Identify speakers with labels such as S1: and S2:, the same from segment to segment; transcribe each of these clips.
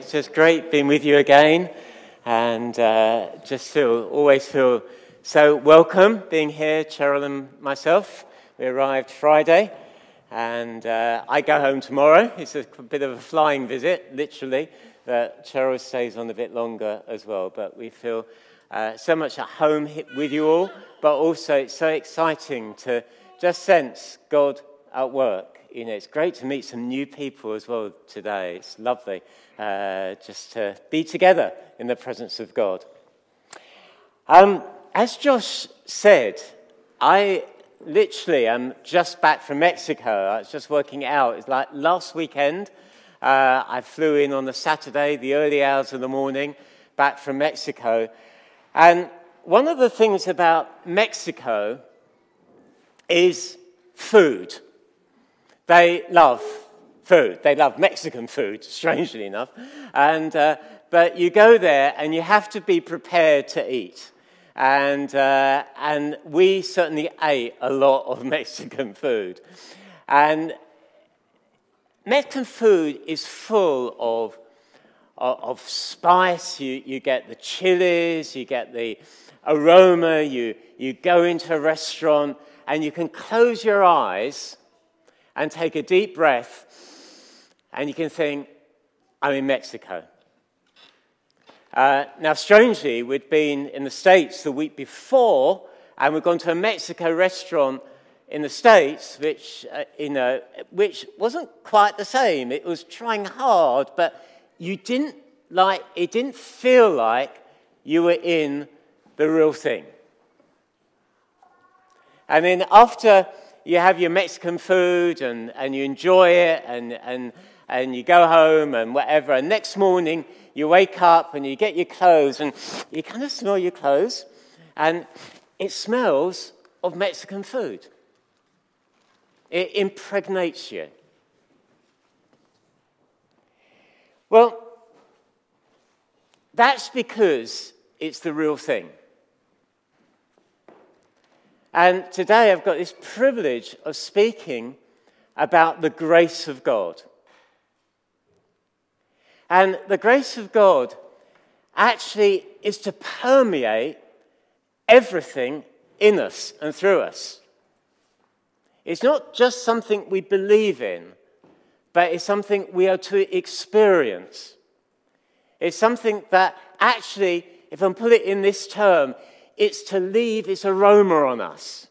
S1: It's just great being with you again, and uh, just feel always feel so welcome being here. Cheryl and myself, we arrived Friday, and uh, I go home tomorrow. It's a bit of a flying visit, literally. But Cheryl stays on a bit longer as well. But we feel uh, so much at home with you all, but also it's so exciting to just sense God at work you know, it's great to meet some new people as well today. It's lovely uh, just to be together in the presence of God. Um, as Josh said, I literally am just back from Mexico. I was just working out. It's like last weekend. Uh, I flew in on the Saturday, the early hours of the morning, back from Mexico. And one of the things about Mexico is food. They love food. They love Mexican food, strangely enough. And, uh, but you go there and you have to be prepared to eat. And, uh, and we certainly ate a lot of Mexican food. And Mexican food is full of, of, of spice. You, you get the chilies, you get the aroma. You, you go into a restaurant and you can close your eyes and take a deep breath, and you can think, I'm in Mexico. Uh, now, strangely, we'd been in the States the week before, and we'd gone to a Mexico restaurant in the States, which, uh, you know, which wasn't quite the same. It was trying hard, but you didn't like, it didn't feel like you were in the real thing. And then after you have your Mexican food and, and you enjoy it and, and, and you go home and whatever. And next morning, you wake up and you get your clothes and you kind of smell your clothes and it smells of Mexican food. It impregnates you. Well, that's because it's the real thing. And today I've got this privilege of speaking about the grace of God. And the grace of God actually is to permeate everything in us and through us. It's not just something we believe in, but it's something we are to experience. It's something that actually, if I put it in this term, it's to leave its aroma on us.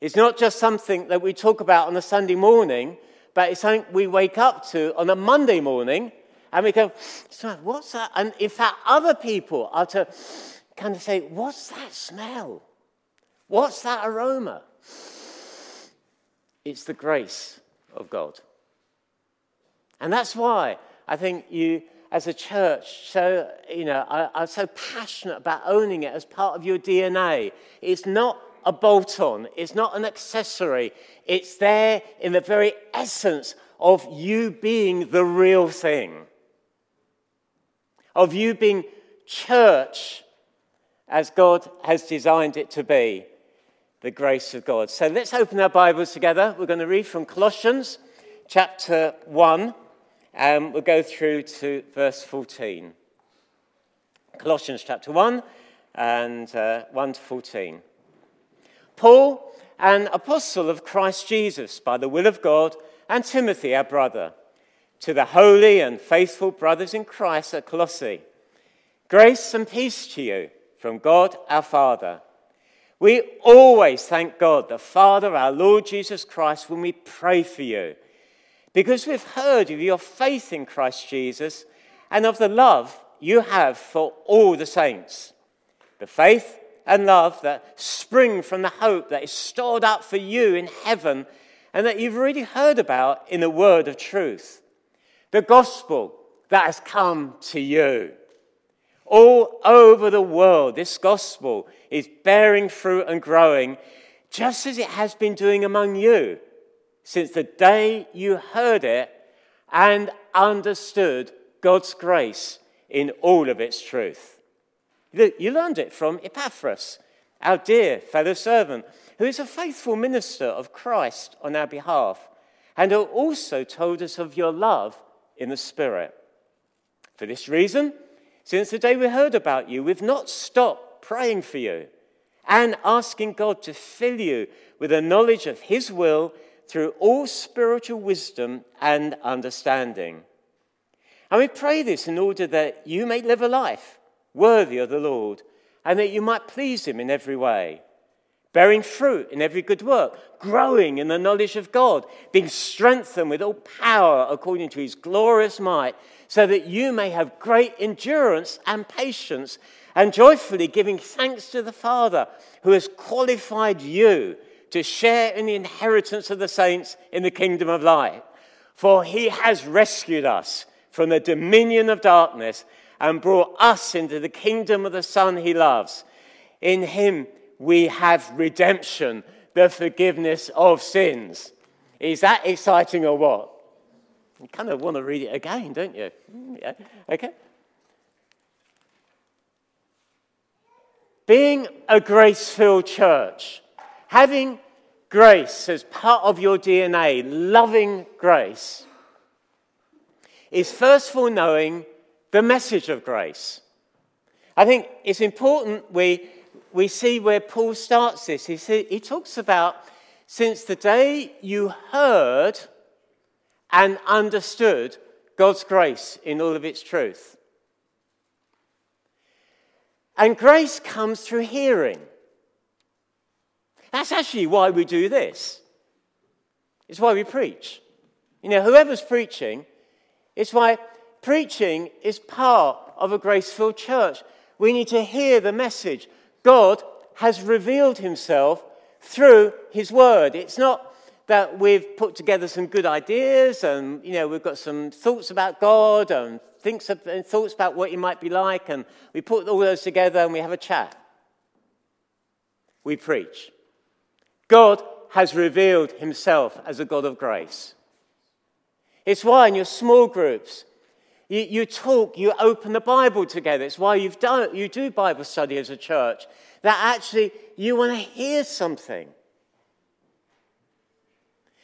S1: It's not just something that we talk about on a Sunday morning, but it's something we wake up to on a Monday morning and we go, what's that? And in fact, other people are to kind of say, what's that smell? What's that aroma? It's the grace of God. And that's why I think you as a church so, you know, I, I'm so passionate about owning it as part of your DNA. It's not a bolt on, it's not an accessory. It's there in the very essence of you being the real thing, of you being church as God has designed it to be, the grace of God. So let's open our Bibles together. We're going to read from Colossians chapter 1. Um, we'll go through to verse 14. Colossians chapter 1 and uh, 1 to 14. Paul, an apostle of Christ Jesus by the will of God, and Timothy, our brother, to the holy and faithful brothers in Christ at Colossae. Grace and peace to you from God our Father. We always thank God, the Father, our Lord Jesus Christ, when we pray for you because we've heard of your faith in Christ Jesus and of the love you have for all the saints. The faith and love that spring from the hope that is stored up for you in heaven and that you've already heard about in the word of truth. The gospel that has come to you. All over the world, this gospel is bearing fruit and growing just as it has been doing among you since the day you heard it and understood God's grace in all of its truth. You learned it from Epaphras, our dear fellow servant, who is a faithful minister of Christ on our behalf, and who also told us of your love in the Spirit. For this reason, since the day we heard about you, we've not stopped praying for you and asking God to fill you with a knowledge of His will through all spiritual wisdom and understanding. And we pray this in order that you may live a life worthy of the Lord and that you might please Him in every way, bearing fruit in every good work, growing in the knowledge of God, being strengthened with all power according to His glorious might, so that you may have great endurance and patience, and joyfully giving thanks to the Father who has qualified you to share in the inheritance of the saints in the kingdom of light. For he has rescued us from the dominion of darkness and brought us into the kingdom of the Son he loves. In him we have redemption, the forgiveness of sins. Is that exciting or what? You kind of want to read it again, don't you? Mm, yeah. Okay. Being a grace filled church, having grace as part of your DNA, loving grace, is first of all knowing the message of grace. I think it's important we, we see where Paul starts this. He, see, he talks about since the day you heard and understood God's grace in all of its truth. And grace comes through hearing. That's actually why we do this. It's why we preach. You know, whoever's preaching, it's why preaching is part of a grace filled church. We need to hear the message. God has revealed himself through his word. It's not that we've put together some good ideas and, you know, we've got some thoughts about God and thinks and thoughts about what he might be like, and we put all those together and we have a chat. We preach. God has revealed himself as a God of grace. It's why in your small groups, you, you, talk, you open the Bible together. It's why you've done, you do Bible study as a church, that actually you want to hear something.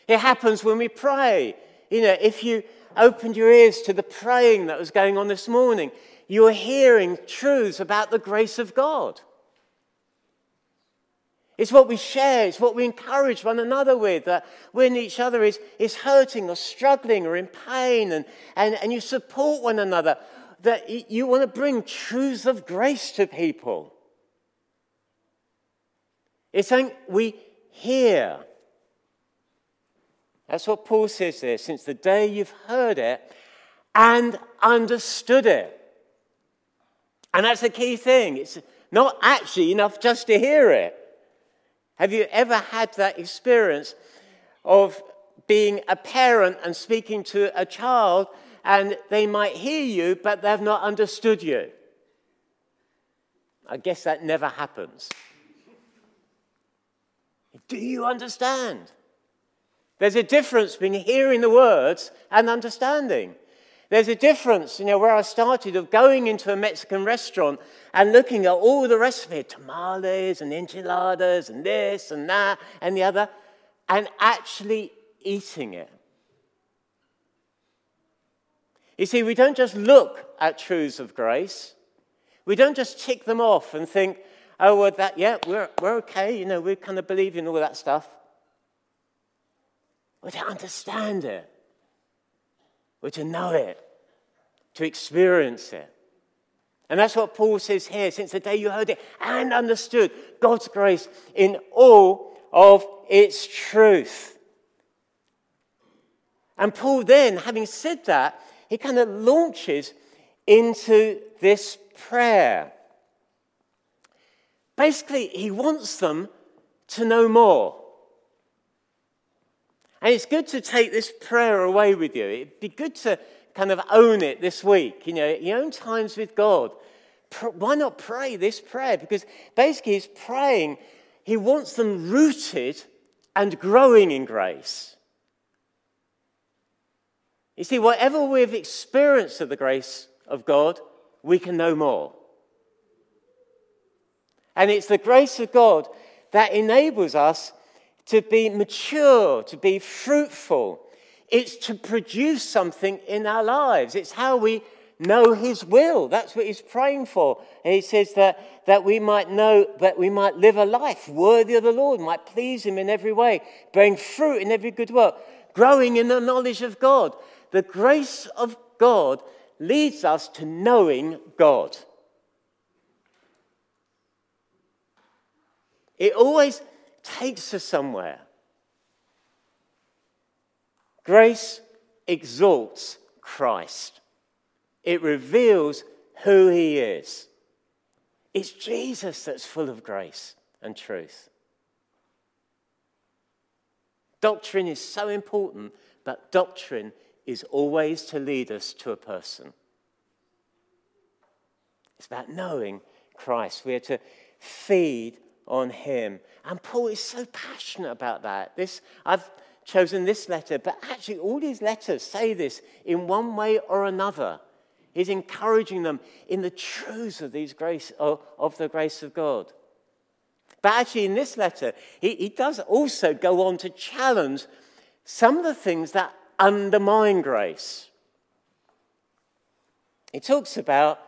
S1: It happens when we pray. You know, if you opened your ears to the praying that was going on this morning, you were hearing truths about the grace of God. It's what we share, it's what we encourage one another with. That when each other is, is hurting or struggling or in pain, and, and, and you support one another, that you want to bring truths of grace to people. It's something we hear. That's what Paul says there. Since the day you've heard it and understood it. And that's the key thing. It's not actually enough just to hear it. Have you ever had that experience of being a parent and speaking to a child and they might hear you, but they've not understood you? I guess that never happens. Do you understand? There's a difference between hearing the words and understanding. There's a difference, you know, where I started of going into a Mexican restaurant and looking at all the it tamales and enchiladas and this and that and the other and actually eating it. You see, we don't just look at truths of grace, we don't just tick them off and think, oh, well, that, yeah, we're, we're okay, you know, we kind of believe in all that stuff. We don't understand it, to know it, to experience it. And that's what Paul says here since the day you heard it and understood God's grace in all of its truth. And Paul, then, having said that, he kind of launches into this prayer. Basically, he wants them to know more. And it's good to take this prayer away with you. It'd be good to kind of own it this week. You know, your own times with God. Why not pray this prayer? Because basically, he's praying, he wants them rooted and growing in grace. You see, whatever we've experienced of the grace of God, we can know more. And it's the grace of God that enables us to be mature, to be fruitful. It's to produce something in our lives. It's how we know his will. That's what he's praying for. And he says that, that we might know, that we might live a life worthy of the Lord, might please him in every way, bearing fruit in every good work, growing in the knowledge of God. The grace of God leads us to knowing God. It always takes us somewhere. Grace exalts Christ, it reveals who he is. It's Jesus that's full of grace and truth. Doctrine is so important, but doctrine is always to lead us to a person. It's about knowing Christ. We are to feed on him. And Paul is so passionate about that. This, I've chosen this letter, but actually, all these letters say this in one way or another. He's encouraging them in the truths of, these grace, of, of the grace of God. But actually, in this letter, he, he does also go on to challenge some of the things that undermine grace. He talks about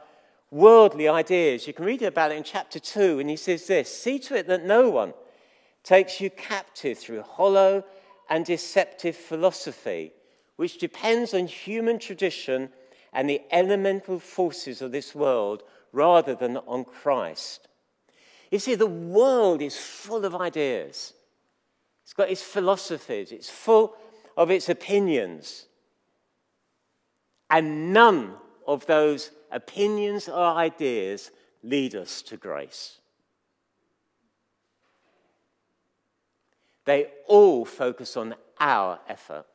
S1: worldly ideas. You can read about it in chapter 2, and he says this See to it that no one takes you captive through hollow and deceptive philosophy, which depends on human tradition and the elemental forces of this world rather than on Christ. You see, the world is full of ideas. It's got its philosophies, it's full of its opinions. And none of those opinions or ideas lead us to grace. They all focus on our effort.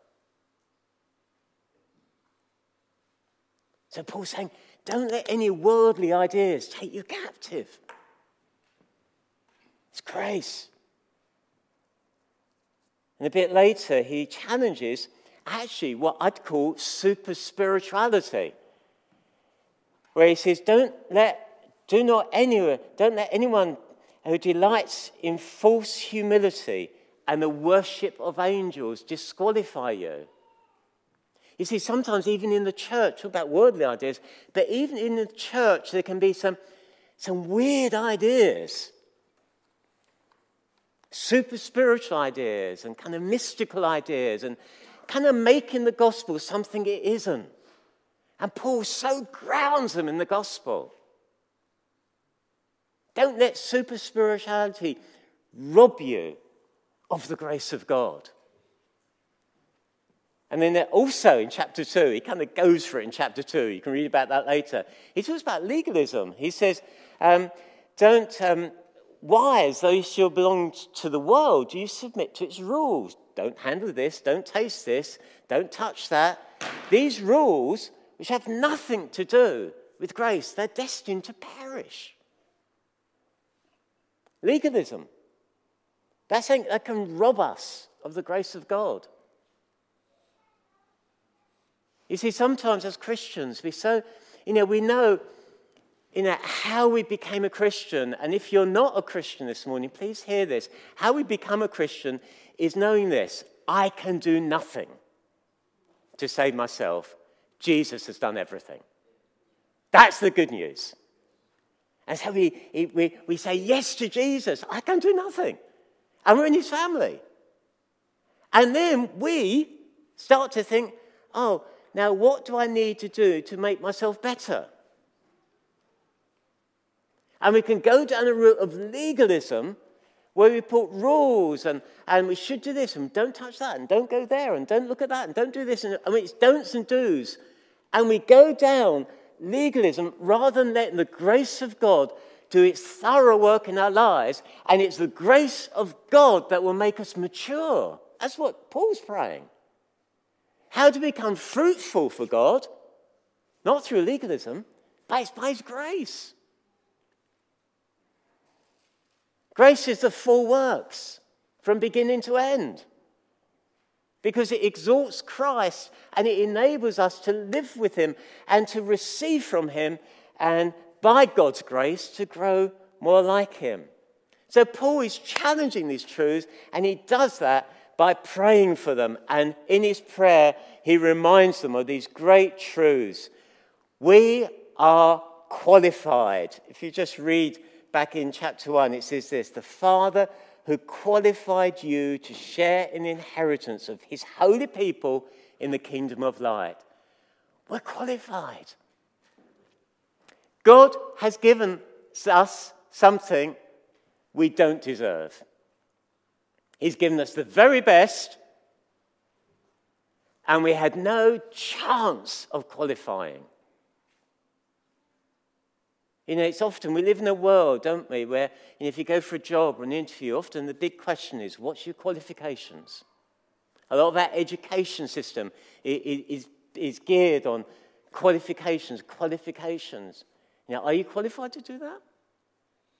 S1: So Paul's saying, don't let any worldly ideas take you captive. It's grace. And a bit later, he challenges actually what I'd call super spirituality, where he says, Don't let, do not anyone, don't let anyone who delights in false humility and the worship of angels disqualify you. You see, sometimes even in the church, talk about worldly ideas, but even in the church, there can be some, some weird ideas super spiritual ideas and kind of mystical ideas and kind of making the gospel something it isn't. And Paul so grounds them in the gospel. Don't let super spirituality rob you of the grace of God. And then also in chapter 2, he kind of goes for it in chapter 2. You can read about that later. He talks about legalism. He says, um, don't um, why, as though you still belong to the world, do you submit to its rules? Don't handle this, don't taste this, don't touch that. These rules, which have nothing to do with grace, they're destined to perish. Legalism. That's something that can rob us of the grace of God. You see, sometimes as Christians, we so, you know, we know you know, how we became a Christian. And if you're not a Christian this morning, please hear this. How we become a Christian is knowing this I can do nothing to save myself. Jesus has done everything. That's the good news. And so we, we, we say yes to Jesus. I can do nothing. And we're in his family. And then we start to think, oh, now what do I need to do to make myself better? And we can go down a route of legalism where we put rules and, and we should do this and don't touch that and don't go there and don't look at that and don't do this. And, I mean, it's don'ts and do's. And we go down legalism rather than letting the grace of God do its thorough work in our lives. And it's the grace of God that will make us mature. That's what Paul's praying. How to become fruitful for God, not through legalism, but it's by His grace. Grace is the full works from beginning to end because it exalts Christ and it enables us to live with Him and to receive from Him and by God's grace to grow more like Him. So Paul is challenging these truths and he does that by praying for them. And in his prayer, he reminds them of these great truths. We are qualified. If you just read back in chapter 1, it says this The Father who qualified you to share in the inheritance of his holy people in the kingdom of light. We're qualified. God has given us something we don't deserve. He's given us the very best, and we had no chance of qualifying. You know, it's often, we live in a world, don't we, where you know, if you go for a job or an interview, often the big question is, what's your qualifications? A lot of our education system is, is geared on qualifications, qualifications. Know, are you qualified to do that?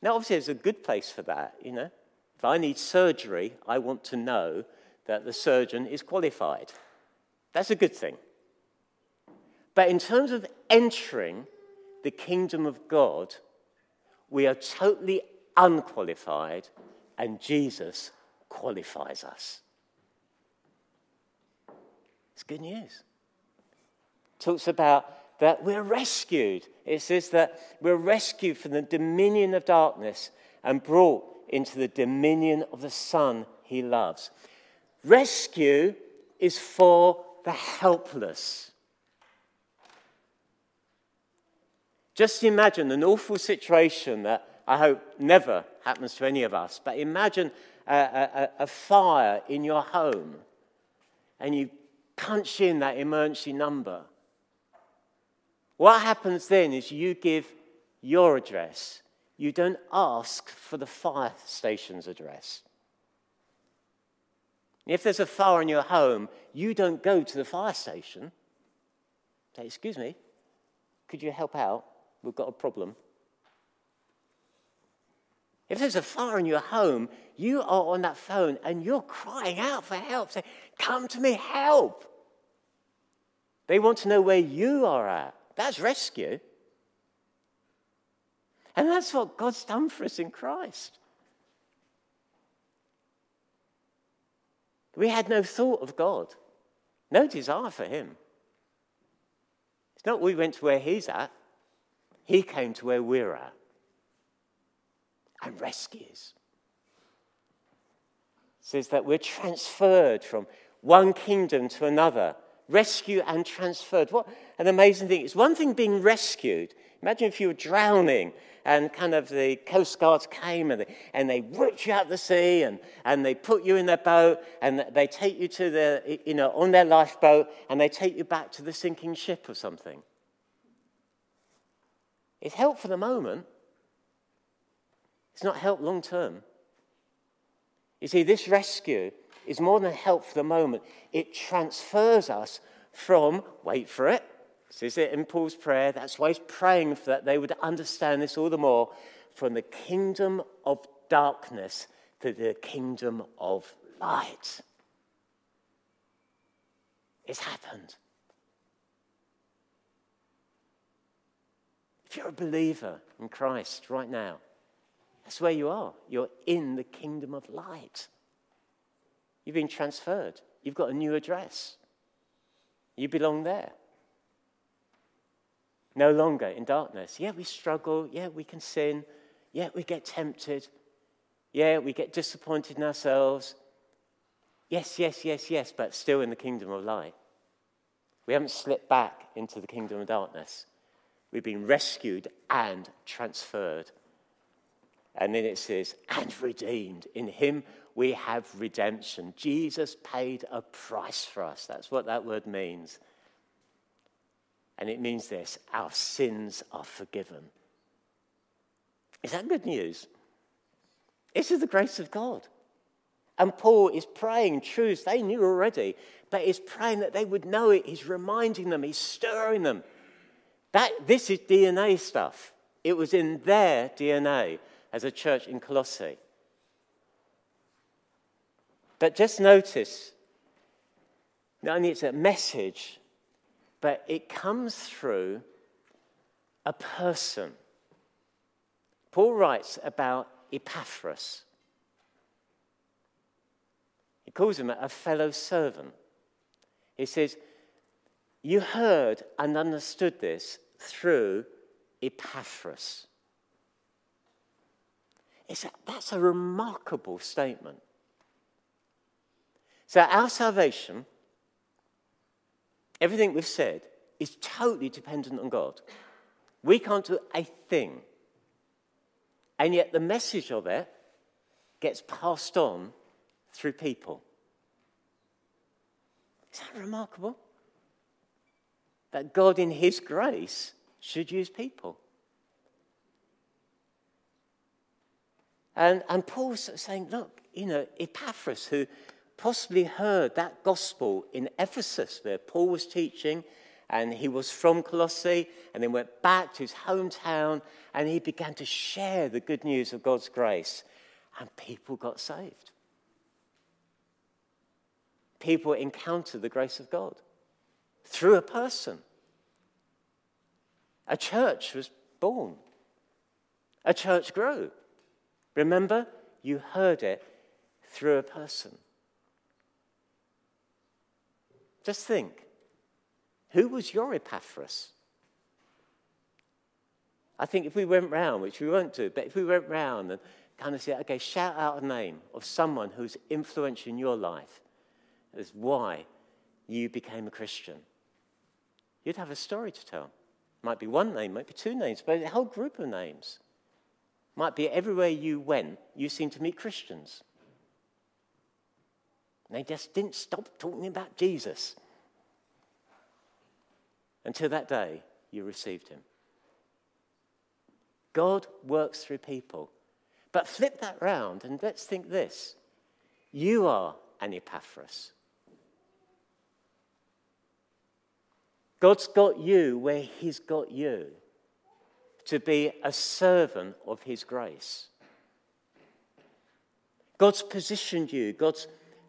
S1: Now, obviously, there's a good place for that, you know. If I need surgery, I want to know that the surgeon is qualified. That's a good thing. But in terms of entering the kingdom of God, we are totally unqualified, and Jesus qualifies us. It's good news. Talks about that we're rescued. It says that we're rescued from the dominion of darkness and brought into the dominion of the Son he loves. Rescue is for the helpless. Just imagine an awful situation that I hope never happens to any of us, but imagine a, a, a fire in your home and you punch in that emergency number. What happens then is you give your address. You don't ask for the fire station's address. If there's a fire in your home, you don't go to the fire station. Say, excuse me, could you help out? We've got a problem. If there's a fire in your home, you are on that phone and you're crying out for help. Say, Come to me, help. They want to know where you are at. That's rescue. And that's what God's done for us in Christ. We had no thought of God, no desire for Him. It's not we went to where He's at. He came to where we're at and rescues. Says that we're transferred from one kingdom to another. Rescue and transferred. What an amazing thing. It's one thing being rescued. Imagine if you were drowning and kind of the Coast Guards came and they, and they whipped you out of the sea and, and they put you in their boat and they take you to the, you know, on their lifeboat and they take you back to the sinking ship or something. It's help for the moment, it's not help long term. You see, this rescue is more than help for the moment, it transfers us from, wait for it, this is it in Paul's prayer. That's why he's praying for that they would understand this all the more from the kingdom of darkness to the kingdom of light. It's happened. If you're a believer in Christ right now, that's where you are. You're in the kingdom of light. You've been transferred, you've got a new address. You belong there. No longer in darkness. Yeah, we struggle. Yeah, we can sin. Yeah, we get tempted. Yeah, we get disappointed in ourselves. Yes, yes, yes, yes, but still in the kingdom of light. We haven't slipped back into the kingdom of darkness. We've been rescued and transferred. And then it says, and redeemed. In him we have redemption. Jesus paid a price for us. That's what that word means. And it means this our sins are forgiven. Is that good news? This is the grace of God. And Paul is praying truths they knew already, but he's praying that they would know it. He's reminding them, he's stirring them. That, this is DNA stuff. It was in their DNA as a church in Colossae. But just notice, not only it's a message, but it comes through a person. Paul writes about Epaphras. He calls him a fellow servant. He says, you heard and understood this, through Epaphras. It's a, that's a remarkable statement. So, our salvation, everything we've said, is totally dependent on God. We can't do a thing. And yet, the message of it gets passed on through people. Is that remarkable? That God, in His grace, should use people. And, and Paul's saying, look, you know, Epaphras, who possibly heard that gospel in Ephesus, where Paul was teaching, and he was from Colossae, and then went back to his hometown, and he began to share the good news of God's grace, and people got saved. People encountered the grace of God through a person. A church was born, a church grew. Remember, you heard it through a person. Just think who was your Epaphras? I think if we went round, which we won't do, but if we went round and kind of said, okay, shout out a name of someone who's influential in your life as why you became a Christian, you'd have a story to tell. Might be one name, might be two names, but a whole group of names. Might be everywhere you went, you seemed to meet Christians. They just didn't stop talking about Jesus until that day you received him. God works through people. But flip that round and let's think this you are an Epaphras. God's got you where He's got you to be a servant of His grace. God's positioned you, God's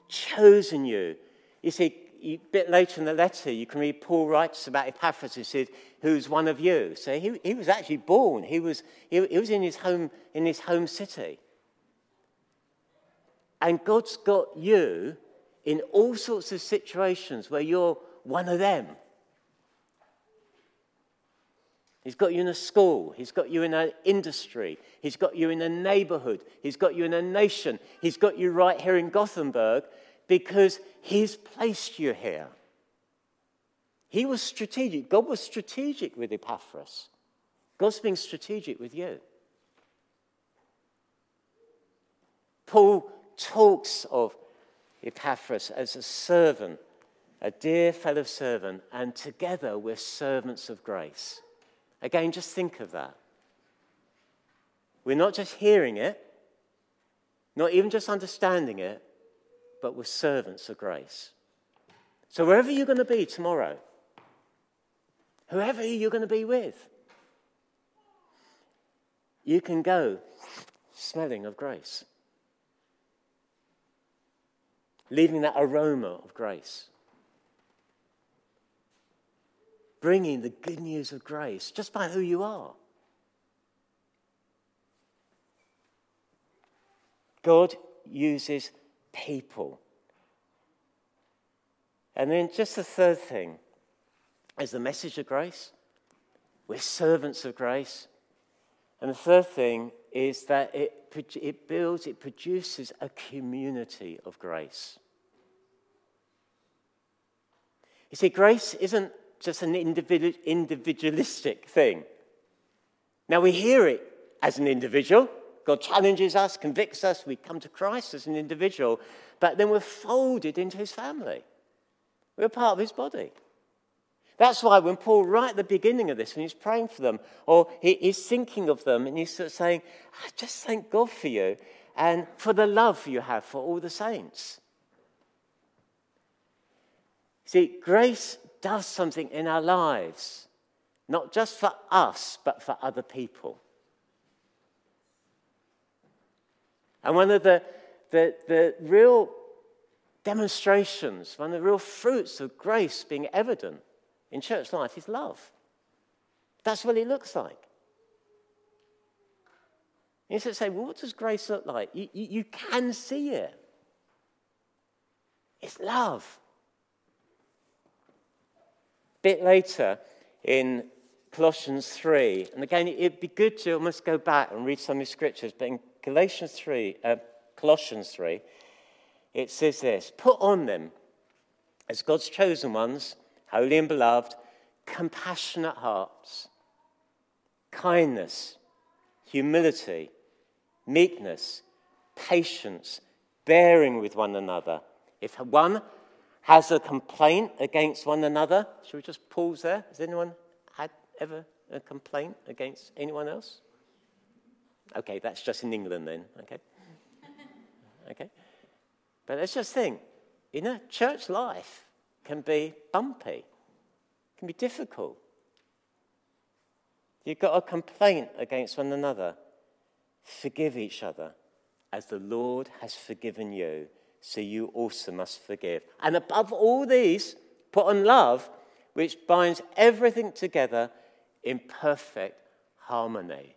S1: chosen you. You see, a bit later in the letter, you can read Paul writes about Epaphras who said, Who's one of you? So he, he was actually born, he was, he, he was in, his home, in his home city. And God's got you in all sorts of situations where you're one of them. He's got you in a school. He's got you in an industry. He's got you in a neighborhood. He's got you in a nation. He's got you right here in Gothenburg because He's placed you here. He was strategic. God was strategic with Epaphras. God's being strategic with you. Paul talks of Epaphras as a servant, a dear fellow servant, and together we're servants of grace. Again, just think of that. We're not just hearing it, not even just understanding it, but we're servants of grace. So, wherever you're going to be tomorrow, whoever you're going to be with, you can go smelling of grace, leaving that aroma of grace, bringing the good news of grace just by who you are. God uses people. And then just the third thing is the message of grace. We're servants of grace. And the third thing is that it, it builds, it produces a community of grace. You see, grace isn't just an individualistic thing. Now, we hear it as an individual, God challenges us, convicts us, we come to Christ as an individual, but then we're folded into his family. We're part of his body. That's why when Paul, right at the beginning of this, when he's praying for them, or he, he's thinking of them, and he's sort of saying, I just thank God for you and for the love you have for all the saints. See, grace does something in our lives, not just for us, but for other people. And one of the, the, the real demonstrations, one of the real fruits of grace being evident in church life is love. That's what it looks like. You of say, well, what does grace look like? You, you, you can see it. It's love. Bit later in Colossians 3. And again, it'd be good to almost go back and read some of the scriptures, but in Galatians 3, uh, Colossians 3, it says this Put on them, as God's chosen ones, holy and beloved, compassionate hearts, kindness, humility, meekness, patience, bearing with one another. If one has a complaint against one another, should we just pause there? Has anyone had ever a complaint against anyone else? Okay, that's just in England then, okay? Okay? But let's just think, you know, church life can be bumpy, can be difficult. You've got a complaint against one another. Forgive each other as the Lord has forgiven you, so you also must forgive. And above all these, put on love, which binds everything together in perfect harmony.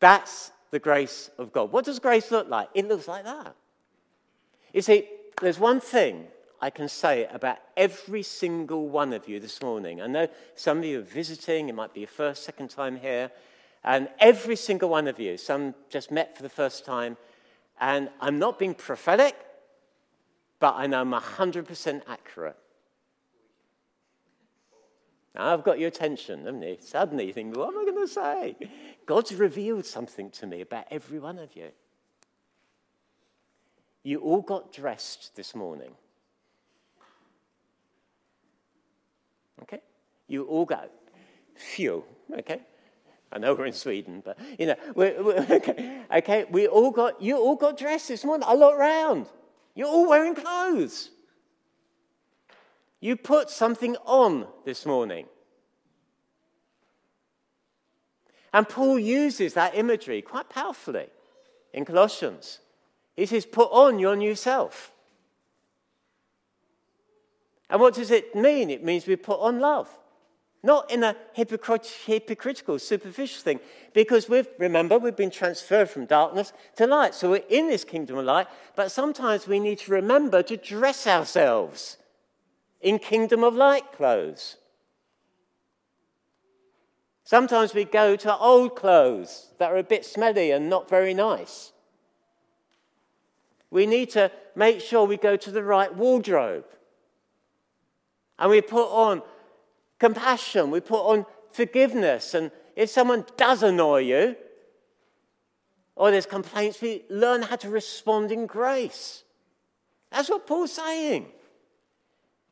S1: That's the grace of God. What does grace look like? It looks like that. You see, there's one thing I can say about every single one of you this morning. I know some of you are visiting, it might be your first, second time here, and every single one of you, some just met for the first time, and I'm not being prophetic, but I know I'm 100% accurate. Now I've got your attention, haven't you? Suddenly you think, what am I going to say? God's revealed something to me about every one of you. You all got dressed this morning. Okay? You all got fuel. Okay? I know we're in Sweden, but you know, we're, we're, okay, okay. We all got you all got dressed this morning. I look round. You're all wearing clothes. You put something on this morning. And Paul uses that imagery quite powerfully in Colossians. He says, Put on your new self. And what does it mean? It means we put on love. Not in a hypocritical, superficial thing, because we've, remember, we've been transferred from darkness to light. So we're in this kingdom of light, but sometimes we need to remember to dress ourselves in kingdom of light clothes. Sometimes we go to old clothes that are a bit smelly and not very nice. We need to make sure we go to the right wardrobe. And we put on compassion, we put on forgiveness. And if someone does annoy you, or there's complaints, we learn how to respond in grace. That's what Paul's saying.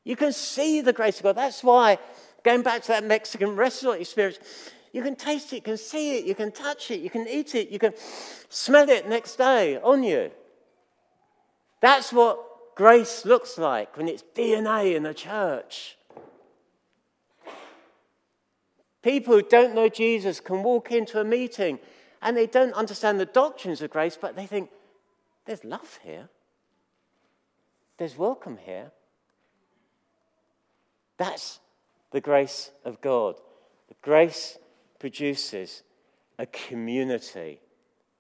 S1: You can see the grace of God. That's why, going back to that Mexican restaurant experience, you can taste it, you can see it, you can touch it, you can eat it, you can smell it next day on you. That's what grace looks like when it's DNA in a church. People who don't know Jesus can walk into a meeting and they don't understand the doctrines of grace, but they think, there's love here, there's welcome here. That's the grace of God. The grace produces a community,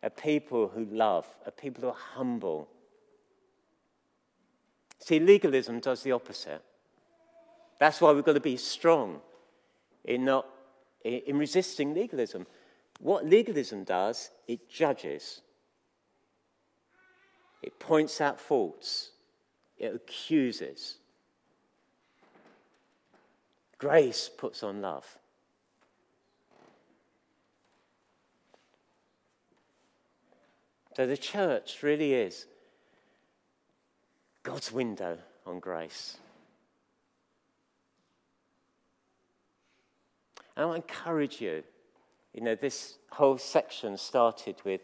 S1: a people who love, a people who are humble. See, legalism does the opposite. That's why we've got to be strong in not in resisting legalism. What legalism does, it judges. It points out faults. It accuses. Grace puts on love. So the church really is God's window on grace. I encourage you, you know, this whole section started with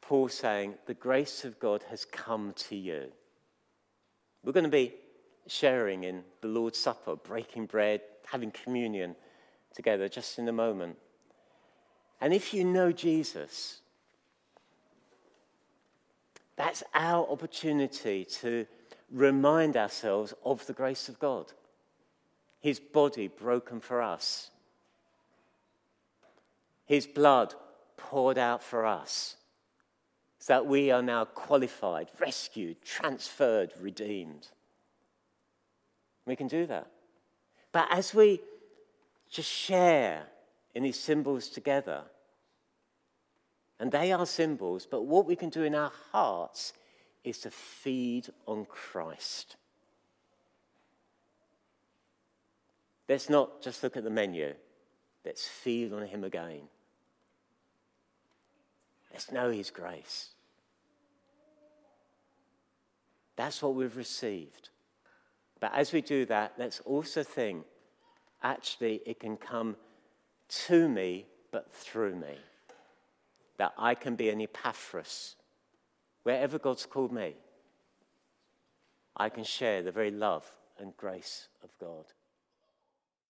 S1: Paul saying, The grace of God has come to you. We're going to be sharing in the Lord's Supper, breaking bread, having communion together just in a moment. And if you know Jesus, that's our opportunity to remind ourselves of the grace of God. His body broken for us, His blood poured out for us, so that we are now qualified, rescued, transferred, redeemed. We can do that. But as we just share in these symbols together. And they are symbols, but what we can do in our hearts is to feed on Christ. Let's not just look at the menu, let's feed on Him again. Let's know His grace. That's what we've received. But as we do that, let's also think actually it can come to me, but through me. That I can be an Epaphras. Wherever God's called me, I can share the very love and grace of God.